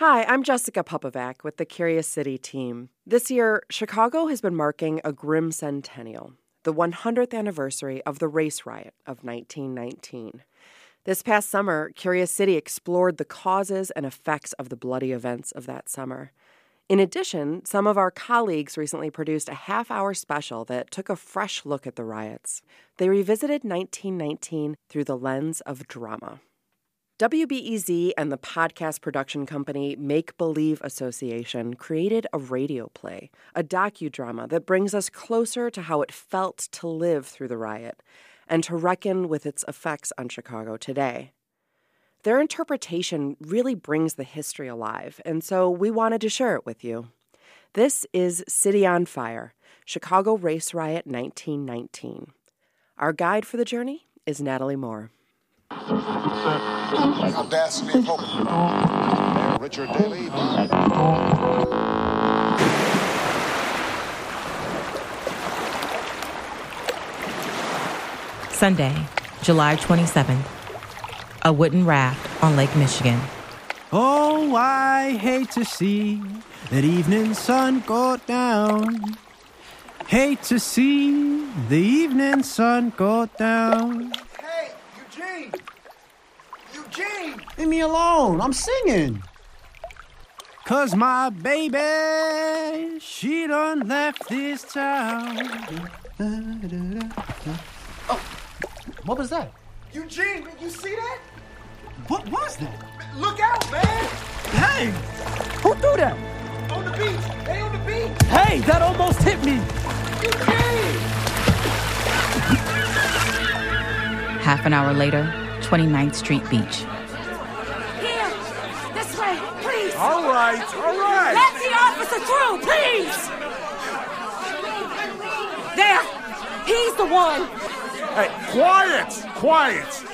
Hi, I'm Jessica Pupovac with the Curious City team. This year, Chicago has been marking a grim centennial, the 100th anniversary of the race riot of 1919. This past summer, Curious City explored the causes and effects of the bloody events of that summer. In addition, some of our colleagues recently produced a half hour special that took a fresh look at the riots. They revisited 1919 through the lens of drama. WBEZ and the podcast production company Make Believe Association created a radio play, a docudrama that brings us closer to how it felt to live through the riot and to reckon with its effects on Chicago today. Their interpretation really brings the history alive, and so we wanted to share it with you. This is City on Fire Chicago Race Riot 1919. Our guide for the journey is Natalie Moore. Audacity Pope. Richard Daley. Sunday, July 27th. A wooden raft on Lake Michigan. Oh, I hate to see that evening sun go down. Hate to see the evening sun go down. Hey, Eugene! Eugene! Leave me alone. I'm singing. Cause my baby, she done left this town. Oh, what was that? Eugene, did you see that? What was that? Look out, man! Hey! Who threw that? On the beach! Hey, on the beach! Hey, that almost hit me! Eugene! Half an hour later, 29th Street Beach. All right, all right. Let the officer through, please! There! He's the one! Hey, quiet, quiet.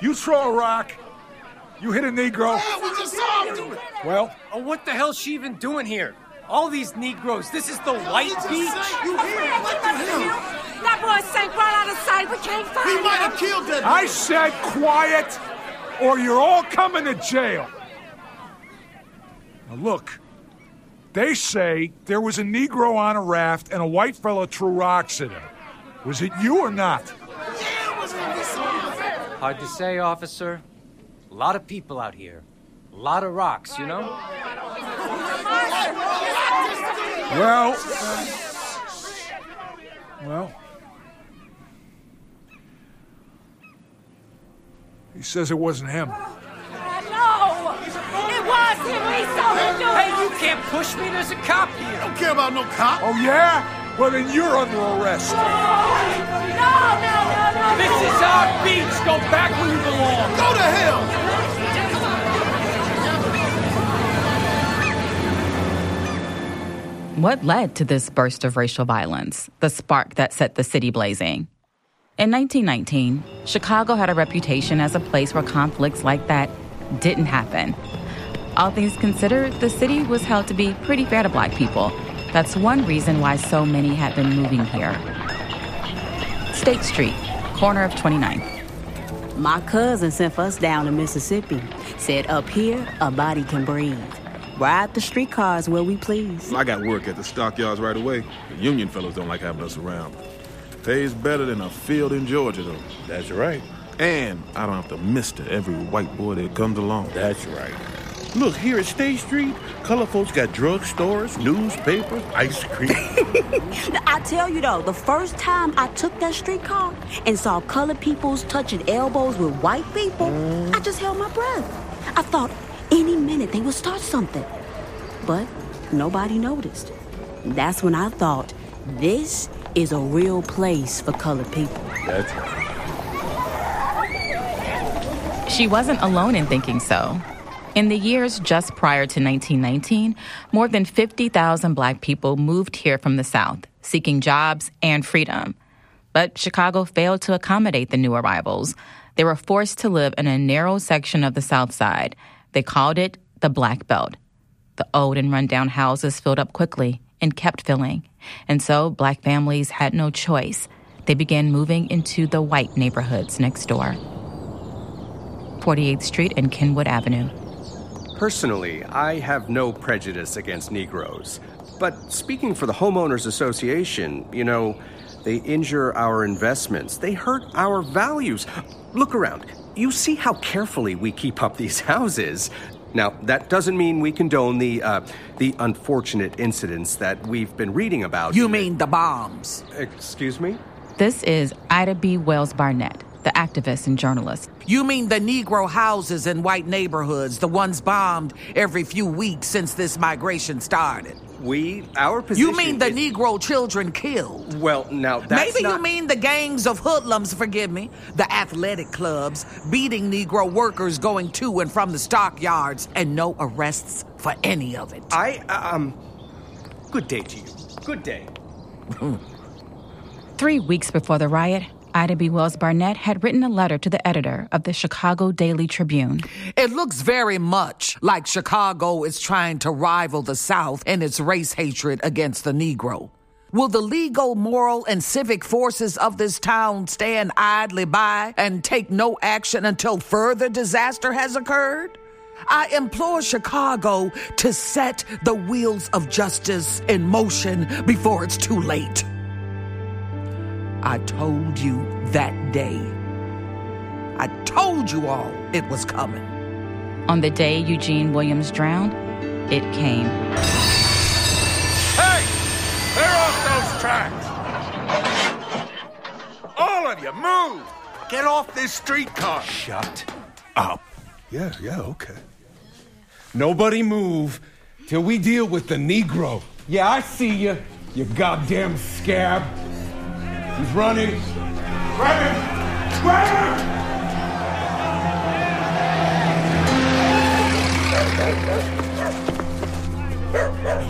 You throw a rock. You hit a Negro. Well, Oh, what the hell's she even doing here? All these Negroes. This is the white beach? That boy sank right out of sight. We can't find He him. might have killed that I said quiet, or you're all coming to jail. Now look, they say there was a Negro on a raft and a white fella threw rocks at him. Was it you or not? Hard to say, officer. A lot of people out here. A lot of rocks, you know? Well, well, he says it wasn't him. No! It was him! We saw him do it! Hey, you can't push me. There's a cop here. I don't care about no cop. Oh yeah? Well then you're under arrest. No, no, no, no! This is our beach. Go back where you belong. Go to hell! What led to this burst of racial violence, the spark that set the city blazing? In 1919, Chicago had a reputation as a place where conflicts like that didn't happen. All things considered, the city was held to be pretty fair to black people. That's one reason why so many had been moving here. State Street, corner of 29th. My cousin sent us down to Mississippi. Said up here, a body can breathe. Ride the streetcars where we please. I got work at the stockyards right away. The union fellows don't like having us around. Pays better than a field in Georgia, though. That's right. And I don't have to mister every white boy that comes along. That's right. Look, here at State Street, color folks got drugstores, newspapers, ice cream. I tell you though, the first time I took that streetcar and saw colored peoples touching elbows with white people, I just held my breath. I thought any minute they would start something. But nobody noticed. That's when I thought, this is a real place for colored people. That's right. She wasn't alone in thinking so. In the years just prior to 1919, more than 50,000 black people moved here from the South, seeking jobs and freedom. But Chicago failed to accommodate the new arrivals. They were forced to live in a narrow section of the South Side. They called it the Black Belt. The old and rundown houses filled up quickly and kept filling. And so black families had no choice. They began moving into the white neighborhoods next door 48th Street and Kenwood Avenue. Personally, I have no prejudice against Negroes. But speaking for the Homeowners Association, you know, they injure our investments, they hurt our values. Look around. You see how carefully we keep up these houses. Now, that doesn't mean we condone the uh, the unfortunate incidents that we've been reading about. You mean the bombs? Excuse me? This is Ida B. Wells Barnett, the activist and journalist. You mean the Negro houses in white neighborhoods, the ones bombed every few weeks since this migration started? We, our position. You mean the is- Negro children killed? Well, now that's Maybe not- you mean the gangs of hoodlums, forgive me, the athletic clubs, beating Negro workers going to and from the stockyards, and no arrests for any of it. I, um. Good day to you. Good day. Three weeks before the riot, Ida B. Wells Barnett had written a letter to the editor of the Chicago Daily Tribune. It looks very much like Chicago is trying to rival the South in its race hatred against the Negro. Will the legal, moral, and civic forces of this town stand idly by and take no action until further disaster has occurred? I implore Chicago to set the wheels of justice in motion before it's too late. I told you that day. I told you all it was coming. On the day Eugene Williams drowned, it came. Hey! Clear off those tracks! All of you, move! Get off this streetcar! Shut up. Yeah, yeah, okay. Nobody move till we deal with the Negro. Yeah, I see you, you goddamn scab. He's running. Grab him! Grab him!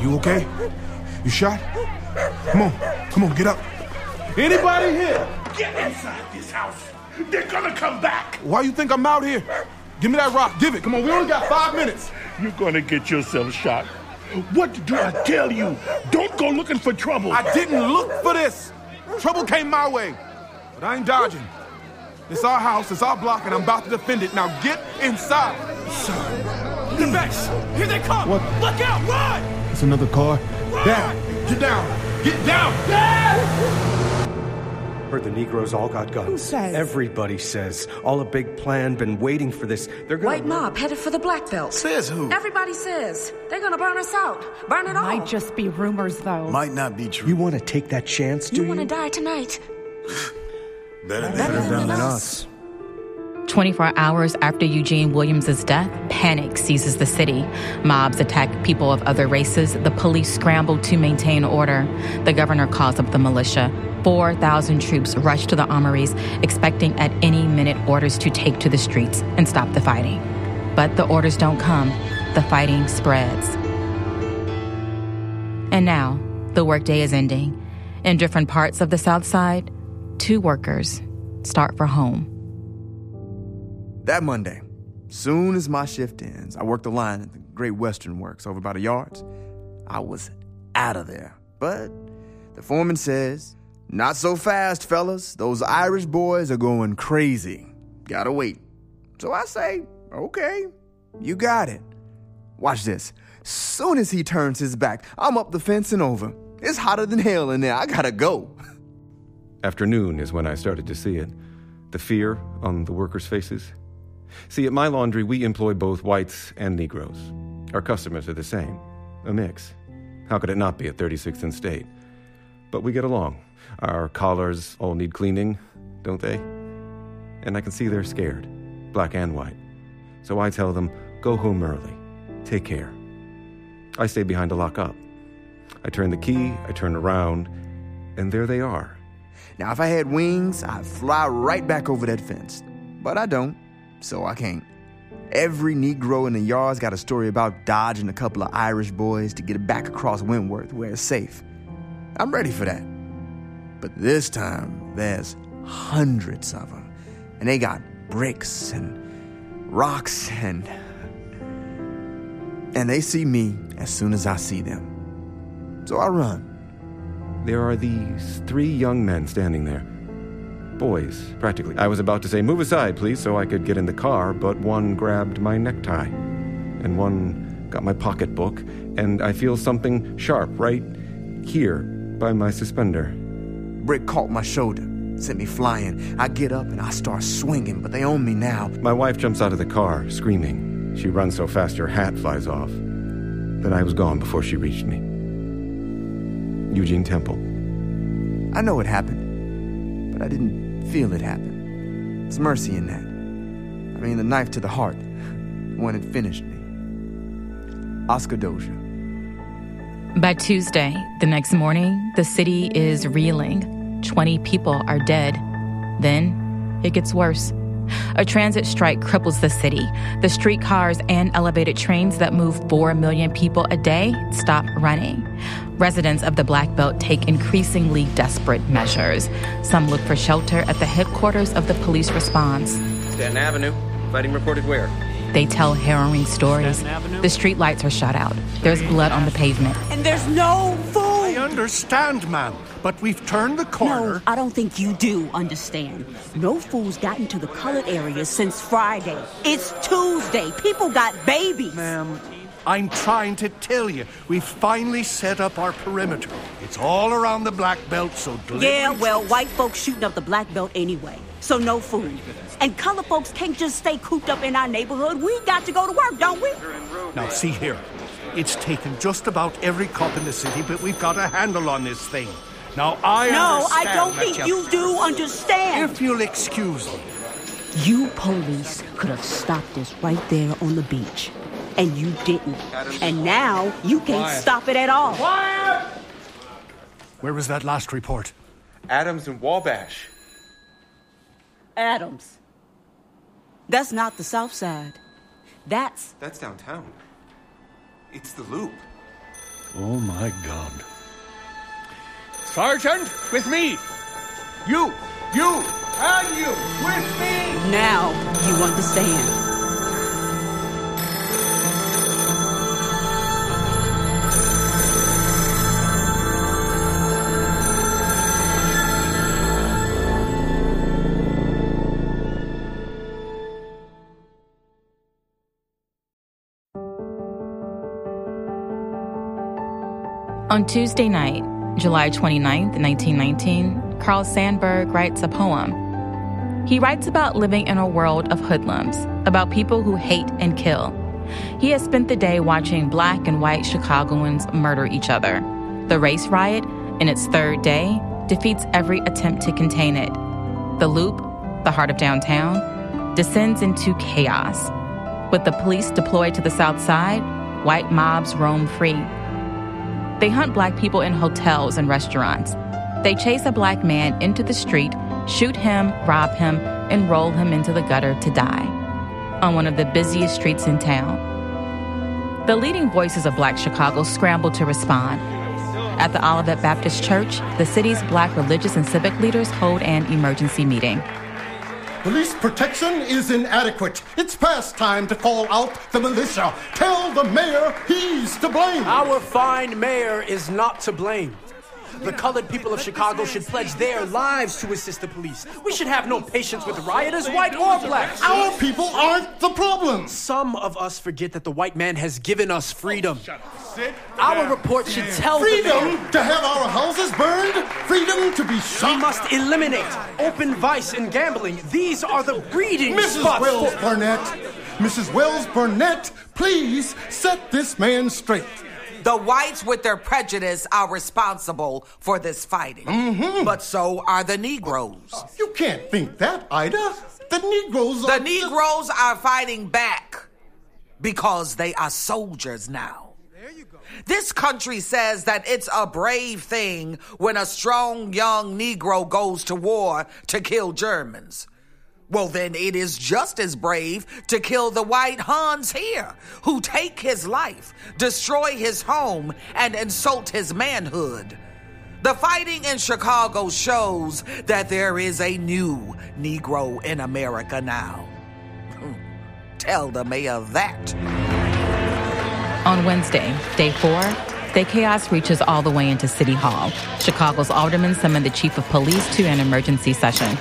You okay? You shot? Come on, come on, get up. Anybody here? Get inside this house! They're gonna come back! Why you think I'm out here? Give me that rock. Give it. Come on, we only got five minutes. You're gonna get yourself shot. What do I tell you? Don't go looking for trouble. I didn't look for this. Trouble came my way, but I ain't dodging. It's our house, it's our block, and I'm about to defend it. Now get inside. Son. Get back! Here they come! What? Look out! Run! It's another car. Down. Get down. Get down. Heard the Negroes all got guns. Who says? Everybody says. All a big plan, been waiting for this. They're gonna. White mob headed for the Black Belt. Says who? Everybody says they're gonna burn us out. Burn it all. Might just be rumors, though. Might not be true. You want to take that chance, do you you? want to die tonight? Better Better than us. 24 hours after Eugene Williams' death, panic seizes the city. Mobs attack people of other races. The police scramble to maintain order. The governor calls up the militia. 4,000 troops rush to the armories, expecting at any minute orders to take to the streets and stop the fighting. But the orders don't come. The fighting spreads. And now, the workday is ending. In different parts of the South Side, two workers start for home. That Monday, soon as my shift ends, I worked the line at the Great Western Works over by the yards. I was out of there. But the foreman says, Not so fast, fellas. Those Irish boys are going crazy. Gotta wait. So I say, Okay, you got it. Watch this. Soon as he turns his back, I'm up the fence and over. It's hotter than hell in there. I gotta go. Afternoon is when I started to see it. The fear on the workers' faces. See, at my laundry, we employ both whites and Negroes. Our customers are the same, a mix. How could it not be at 36th and State? But we get along. Our collars all need cleaning, don't they? And I can see they're scared, black and white. So I tell them, go home early. Take care. I stay behind to lock up. I turn the key, I turn around, and there they are. Now, if I had wings, I'd fly right back over that fence. But I don't, so I can't. Every Negro in the yard's got a story about dodging a couple of Irish boys to get it back across Wentworth where it's safe. I'm ready for that. But this time, there's hundreds of them. And they got bricks and rocks and. And they see me as soon as I see them. So I run. There are these three young men standing there. Boys, practically. I was about to say, Move aside, please, so I could get in the car, but one grabbed my necktie. And one got my pocketbook, and I feel something sharp right here by my suspender. Brick caught my shoulder, sent me flying. I get up and I start swinging, but they own me now. My wife jumps out of the car, screaming. She runs so fast her hat flies off. Then I was gone before she reached me. Eugene Temple. I know it happened, but I didn't feel it happen. It's mercy in that. I mean, the knife to the heart when it finished me. Oscar Dozier. By Tuesday, the next morning, the city is reeling. 20 people are dead. Then it gets worse. A transit strike cripples the city. The streetcars and elevated trains that move 4 million people a day stop running. Residents of the Black Belt take increasingly desperate measures. Some look for shelter at the headquarters of the police response. Stanton Avenue. Fighting reported where? They tell harrowing stories. The streetlights are shut out. There's blood on the pavement. And there's no food. I understand, ma'am, but we've turned the corner. No, I don't think you do understand. No food's gotten to the colored areas since Friday. It's Tuesday. People got babies. Ma'am, I'm trying to tell you, we've finally set up our perimeter. It's all around the black belt, so delivery. Yeah, well, white folks shooting up the black belt anyway, so no food. And color folks can't just stay cooped up in our neighborhood. We got to go to work, don't we? Now, see here. It's taken just about every cop in the city, but we've got a handle on this thing. Now, I No, I don't think you do understand. If you'll excuse me. You police could have stopped this right there on the beach. And you didn't. And now you can't Quiet. stop it at all. Where was that last report? Adams and Wabash. Adams. That's not the South Side. That's That's downtown. It's the loop. Oh my God. Sergeant, with me! You! You! And you! With me! now you understand. On Tuesday night, July 29, 1919, Carl Sandburg writes a poem. He writes about living in a world of hoodlums, about people who hate and kill. He has spent the day watching black and white Chicagoans murder each other. The race riot, in its third day, defeats every attempt to contain it. The loop, the heart of downtown, descends into chaos. With the police deployed to the south side, white mobs roam free. They hunt black people in hotels and restaurants. They chase a black man into the street, shoot him, rob him, and roll him into the gutter to die on one of the busiest streets in town. The leading voices of black Chicago scramble to respond. At the Olivet Baptist Church, the city's black religious and civic leaders hold an emergency meeting. Police protection is inadequate. It's past time to call out the militia. Tell the mayor he's to blame. Our fine mayor is not to blame. The colored people of Chicago should pledge their lives to assist the police. We should have no patience with rioters, white or black. Our people aren't the problem. Some of us forget that the white man has given us freedom. Our report should tell the Freedom to have our houses burned? Freedom to be shot? We must eliminate open vice and gambling. These are the breeding Mrs. spots Wells for- Barnett, Mrs. Wells Barnett, please set this man straight. The whites, with their prejudice, are responsible for this fighting. Mm-hmm. But so are the Negroes. You can't think that, Ida. The Negroes The are. Negroes are fighting back because they are soldiers now. This country says that it's a brave thing when a strong young Negro goes to war to kill Germans. Well, then it is just as brave to kill the white Hans here, who take his life, destroy his home, and insult his manhood. The fighting in Chicago shows that there is a new Negro in America now. Tell the mayor that. On Wednesday, day four, the chaos reaches all the way into City Hall. Chicago's aldermen summon the chief of police to an emergency session.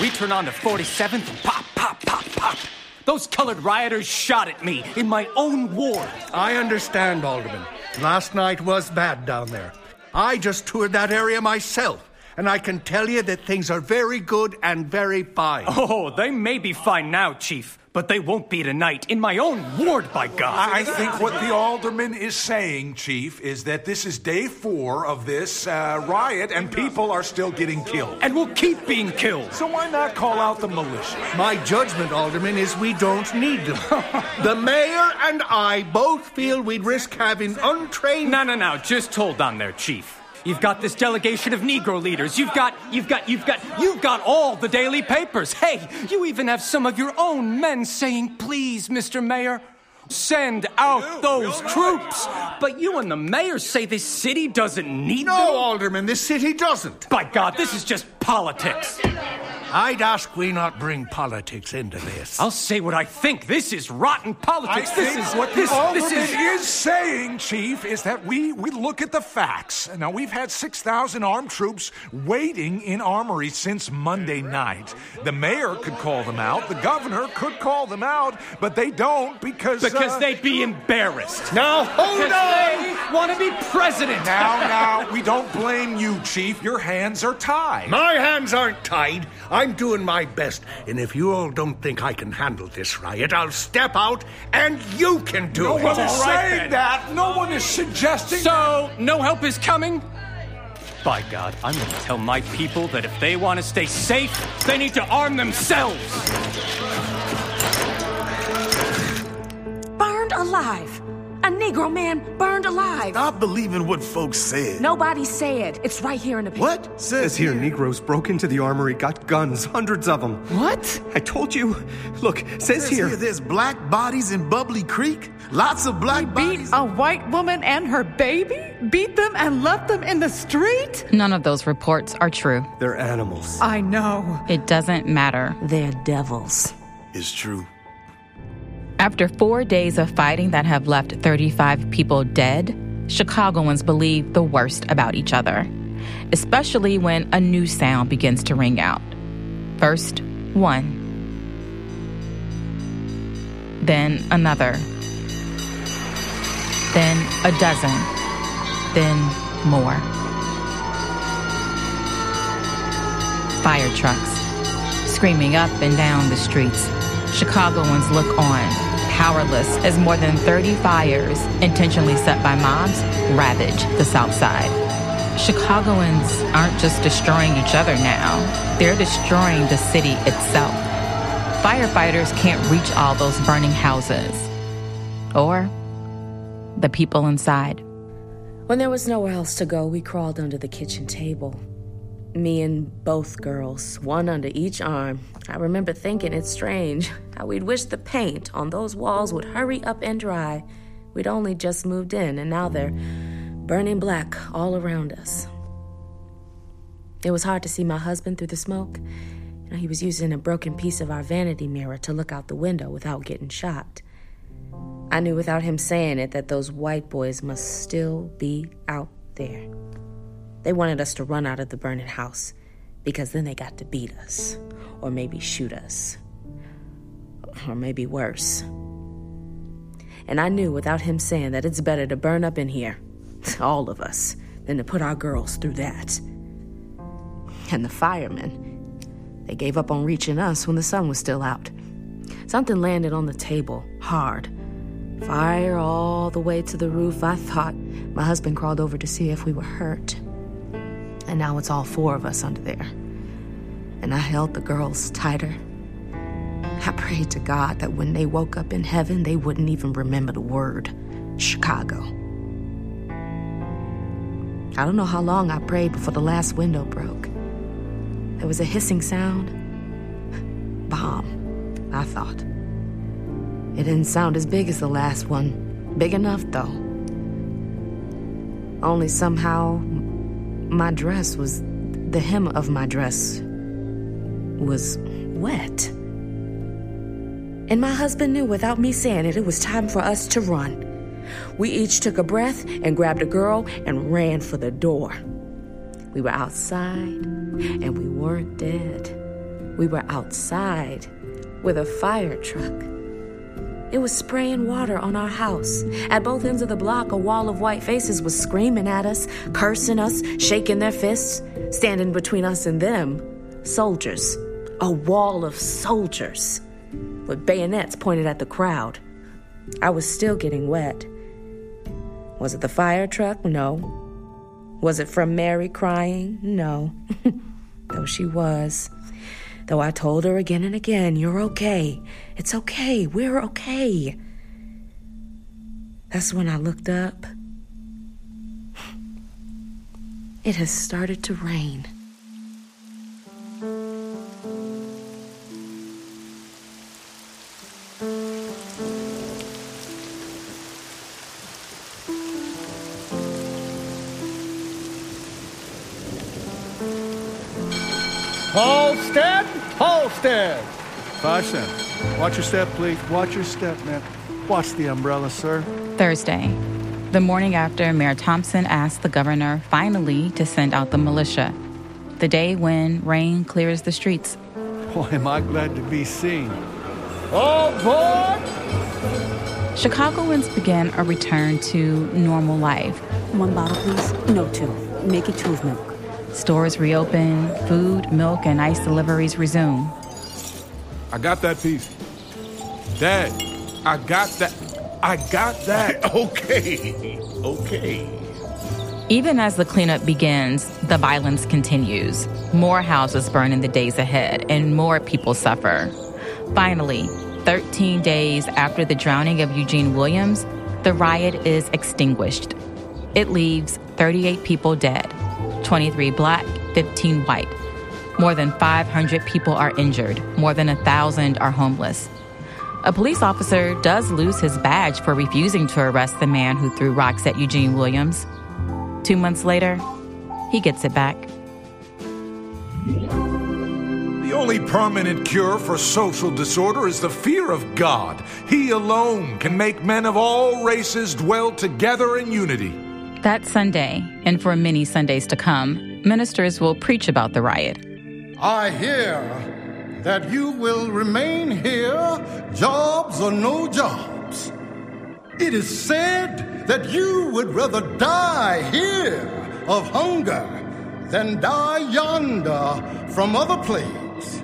We turn on to 47th and pop, pop, pop, pop. Those colored rioters shot at me in my own ward. I understand, Alderman. Last night was bad down there. I just toured that area myself, and I can tell you that things are very good and very fine. Oh, they may be fine now, Chief, but they won't be tonight in my own ward, by God. I think what the alderman is saying, Chief, is that this is day four of this uh, riot and people are still getting killed. And will keep being killed. So why not call out the militia? My judgment, Alderman, is we don't need them. the mayor and I both feel we'd risk having untrained. No, no, no. Just hold on there, Chief. You've got this delegation of Negro leaders. You've got, you've got, you've got, you've got all the daily papers. Hey, you even have some of your own men saying, please, Mr. Mayor, send out those troops. But you and the mayor say this city doesn't need no, them? Alderman, this city doesn't. By God, this is just politics. I'd ask we not bring politics into this. I'll say what I think. This is rotten politics. I this think is what this, the alderman this is... saying, Chief, is that we we look at the facts. Now we've had six thousand armed troops waiting in Armory since Monday night. The mayor could call them out. The governor could call them out, but they don't because because uh, they'd be embarrassed. Now hold because on. They want to be president. Now, now, we don't blame you, Chief. Your hands are tied. My hands aren't tied. I'm doing my best. And if you all don't think I can handle this riot, I'll step out and you can do no it. one is All right, saying then. that. No one is suggesting. So, no help is coming? By God, I'm going to tell my people that if they want to stay safe, they need to arm themselves. Burned alive. A Negro man burned alive. Stop believing what folks said. Nobody said. It's right here in the paper. What? Says here, Negroes broke into the armory, got guns, hundreds of them. What? I told you. Look, says, Says here. here there's black bodies in Bubbly Creek. Lots of black Beat bodies. a white woman and her baby? Beat them and left them in the street? None of those reports are true. They're animals. I know. It doesn't matter. They're devils. It's true. After four days of fighting that have left 35 people dead, Chicagoans believe the worst about each other, especially when a new sound begins to ring out. First, one. Then another. Then a dozen. Then more. Fire trucks screaming up and down the streets. Chicagoans look on, powerless as more than 30 fires intentionally set by mobs ravage the South Side. Chicagoans aren't just destroying each other now, they're destroying the city itself. Firefighters can't reach all those burning houses or the people inside. When there was nowhere else to go, we crawled under the kitchen table. Me and both girls, one under each arm. I remember thinking it's strange how we'd wish the paint on those walls would hurry up and dry. We'd only just moved in, and now they're burning black all around us. It was hard to see my husband through the smoke. He was using a broken piece of our vanity mirror to look out the window without getting shot. I knew without him saying it that those white boys must still be out there. They wanted us to run out of the burning house because then they got to beat us, or maybe shoot us, or maybe worse. And I knew without him saying that it's better to burn up in here, all of us, than to put our girls through that. And the firemen, they gave up on reaching us when the sun was still out. Something landed on the table, hard. Fire all the way to the roof. I thought my husband crawled over to see if we were hurt. And now it's all four of us under there. And I held the girls tighter. I prayed to God that when they woke up in heaven, they wouldn't even remember the word Chicago. I don't know how long I prayed before the last window broke. There was a hissing sound, bomb, I thought. It didn't sound as big as the last one. Big enough, though. Only somehow, my dress was. The hem of my dress was wet. And my husband knew without me saying it, it was time for us to run. We each took a breath and grabbed a girl and ran for the door. We were outside and we weren't dead. We were outside with a fire truck. It was spraying water on our house. At both ends of the block, a wall of white faces was screaming at us, cursing us, shaking their fists. Standing between us and them, soldiers. A wall of soldiers with bayonets pointed at the crowd. I was still getting wet. Was it the fire truck? No. Was it from Mary crying? No. Though she was. Though I told her again and again, You're okay. It's okay. We're okay. That's when I looked up. It has started to rain. Halsted? Halsted! Five cents. Watch your step, please. Watch your step, man. Watch the umbrella, sir. Thursday, the morning after Mayor Thompson asked the governor finally to send out the militia. The day when rain clears the streets. Boy, am I glad to be seen. Oh, All aboard! Chicagoans began a return to normal life. One bottle, please. No, two. Make it two of milk. Stores reopen, food, milk, and ice deliveries resume. I got that piece. Dad, I got that. I got that. okay. Okay. Even as the cleanup begins, the violence continues. More houses burn in the days ahead, and more people suffer. Finally, 13 days after the drowning of Eugene Williams, the riot is extinguished. It leaves 38 people dead 23 black, 15 white. More than 500 people are injured, more than 1,000 are homeless. A police officer does lose his badge for refusing to arrest the man who threw rocks at Eugene Williams. Two months later, he gets it back. The only permanent cure for social disorder is the fear of God. He alone can make men of all races dwell together in unity. That Sunday, and for many Sundays to come, ministers will preach about the riot. I hear that you will remain here, jobs or no jobs. It is said that you would rather die here of hunger than die yonder from other plagues.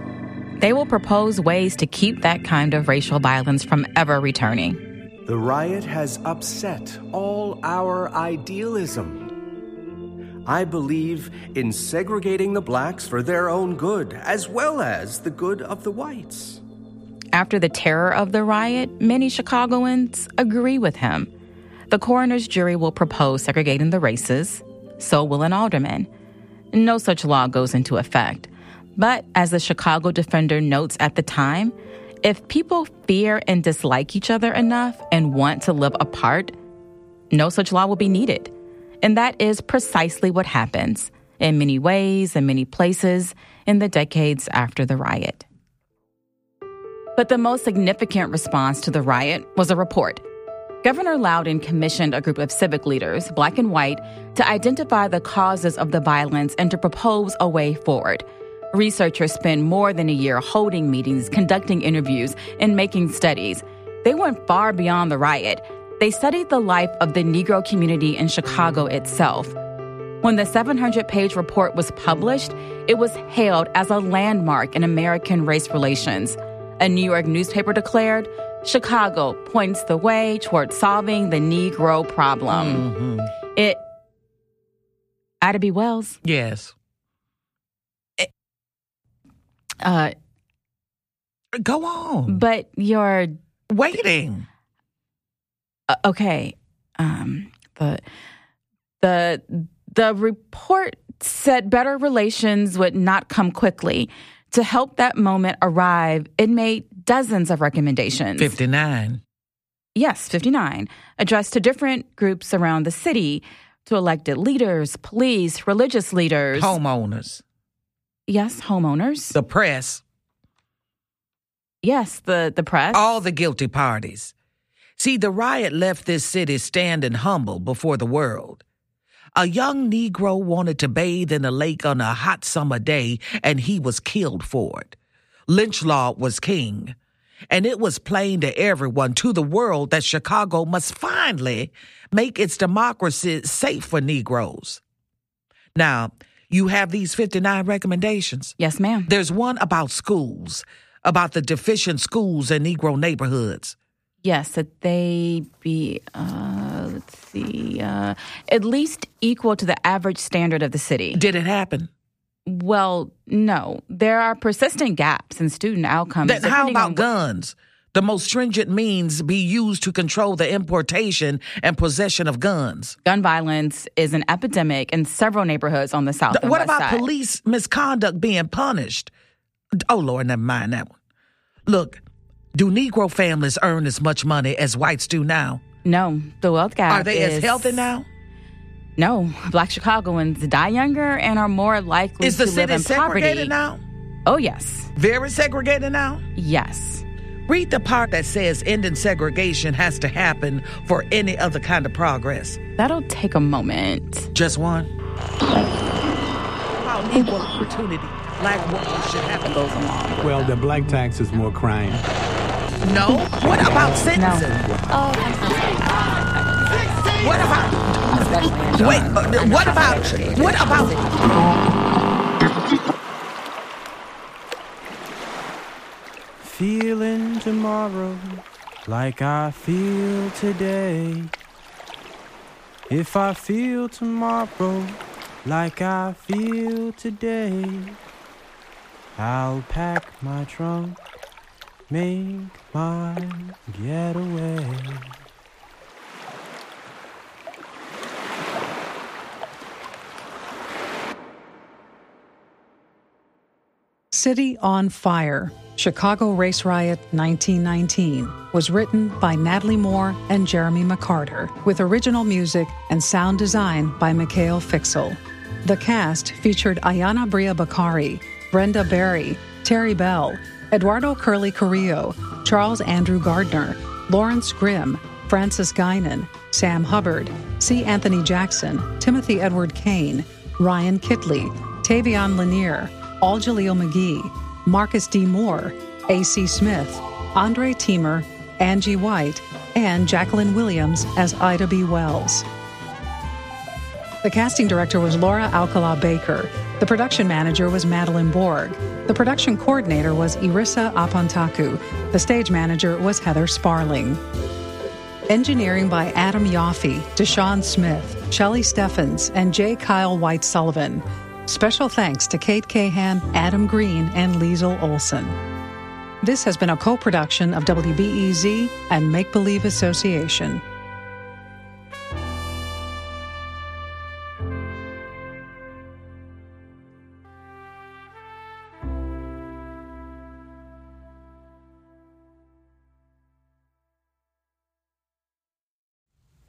They will propose ways to keep that kind of racial violence from ever returning. The riot has upset all our idealism. I believe in segregating the blacks for their own good, as well as the good of the whites. After the terror of the riot, many Chicagoans agree with him. The coroner's jury will propose segregating the races, so will an alderman. No such law goes into effect. But as the Chicago Defender notes at the time, if people fear and dislike each other enough and want to live apart, no such law will be needed. And that is precisely what happens in many ways and many places in the decades after the riot. But the most significant response to the riot was a report. Governor Lowden commissioned a group of civic leaders, black and white, to identify the causes of the violence and to propose a way forward. Researchers spent more than a year holding meetings, conducting interviews, and making studies. They went far beyond the riot. They studied the life of the Negro community in Chicago itself. When the 700 page report was published, it was hailed as a landmark in American race relations. A New York newspaper declared Chicago points the way toward solving the Negro problem. Mm-hmm. It. Ida B. Wells? Yes. Uh, Go on. but you're waiting. Uh, okay. Um, the the the report said better relations would not come quickly. To help that moment arrive, it made dozens of recommendations. 59. Yes, 59, addressed to different groups around the city, to elected leaders, police, religious leaders, Homeowners. Yes, homeowners. The press. Yes, the, the press. All the guilty parties. See, the riot left this city standing humble before the world. A young Negro wanted to bathe in a lake on a hot summer day, and he was killed for it. Lynch law was king. And it was plain to everyone, to the world, that Chicago must finally make its democracy safe for Negroes. Now, you have these 59 recommendations? Yes, ma'am. There's one about schools, about the deficient schools in Negro neighborhoods. Yes, that they be, uh, let's see, uh, at least equal to the average standard of the city. Did it happen? Well, no. There are persistent gaps in student outcomes. Then how about guns? The most stringent means be used to control the importation and possession of guns. Gun violence is an epidemic in several neighborhoods on the south. Th- and what about side. police misconduct being punished? Oh, Lord, never mind that one. Look, do Negro families earn as much money as whites do now? No, the wealth gap. Are they as healthy now? No, Black Chicagoans die younger and are more likely Is the to live city in segregated poverty. now? Oh yes, Very segregated now? yes. Read the part that says ending segregation has to happen for any other kind of progress. That'll take a moment. Just one. About equal opportunity, black workers should have goes along. Well, the black tax is more crime. No. What about sentencing? What about? Wait. uh, What about? What about? Feeling tomorrow like I feel today. If I feel tomorrow like I feel today, I'll pack my trunk, make my getaway. City on Fire Chicago Race Riot 1919 was written by Natalie Moore and Jeremy McCarter, with original music and sound design by Mikhail Fiksel. The cast featured Ayana Bria Bakari, Brenda Berry, Terry Bell, Eduardo Curly Carrillo, Charles Andrew Gardner, Lawrence Grimm, Francis Guinan, Sam Hubbard, C. Anthony Jackson, Timothy Edward Kane, Ryan Kitley, Tavion Lanier, Al Jaleel McGee, Marcus D. Moore, A.C. Smith, Andre Teemer, Angie White, and Jacqueline Williams as Ida B. Wells. The casting director was Laura Alcala Baker. The production manager was Madeline Borg. The production coordinator was Irissa Apontaku. The stage manager was Heather Sparling. Engineering by Adam Yaffe, Deshaun Smith, Shelley Steffens, and J. Kyle White Sullivan. Special thanks to Kate Cahan, Adam Green, and Liesl Olson. This has been a co production of WBEZ and Make Believe Association.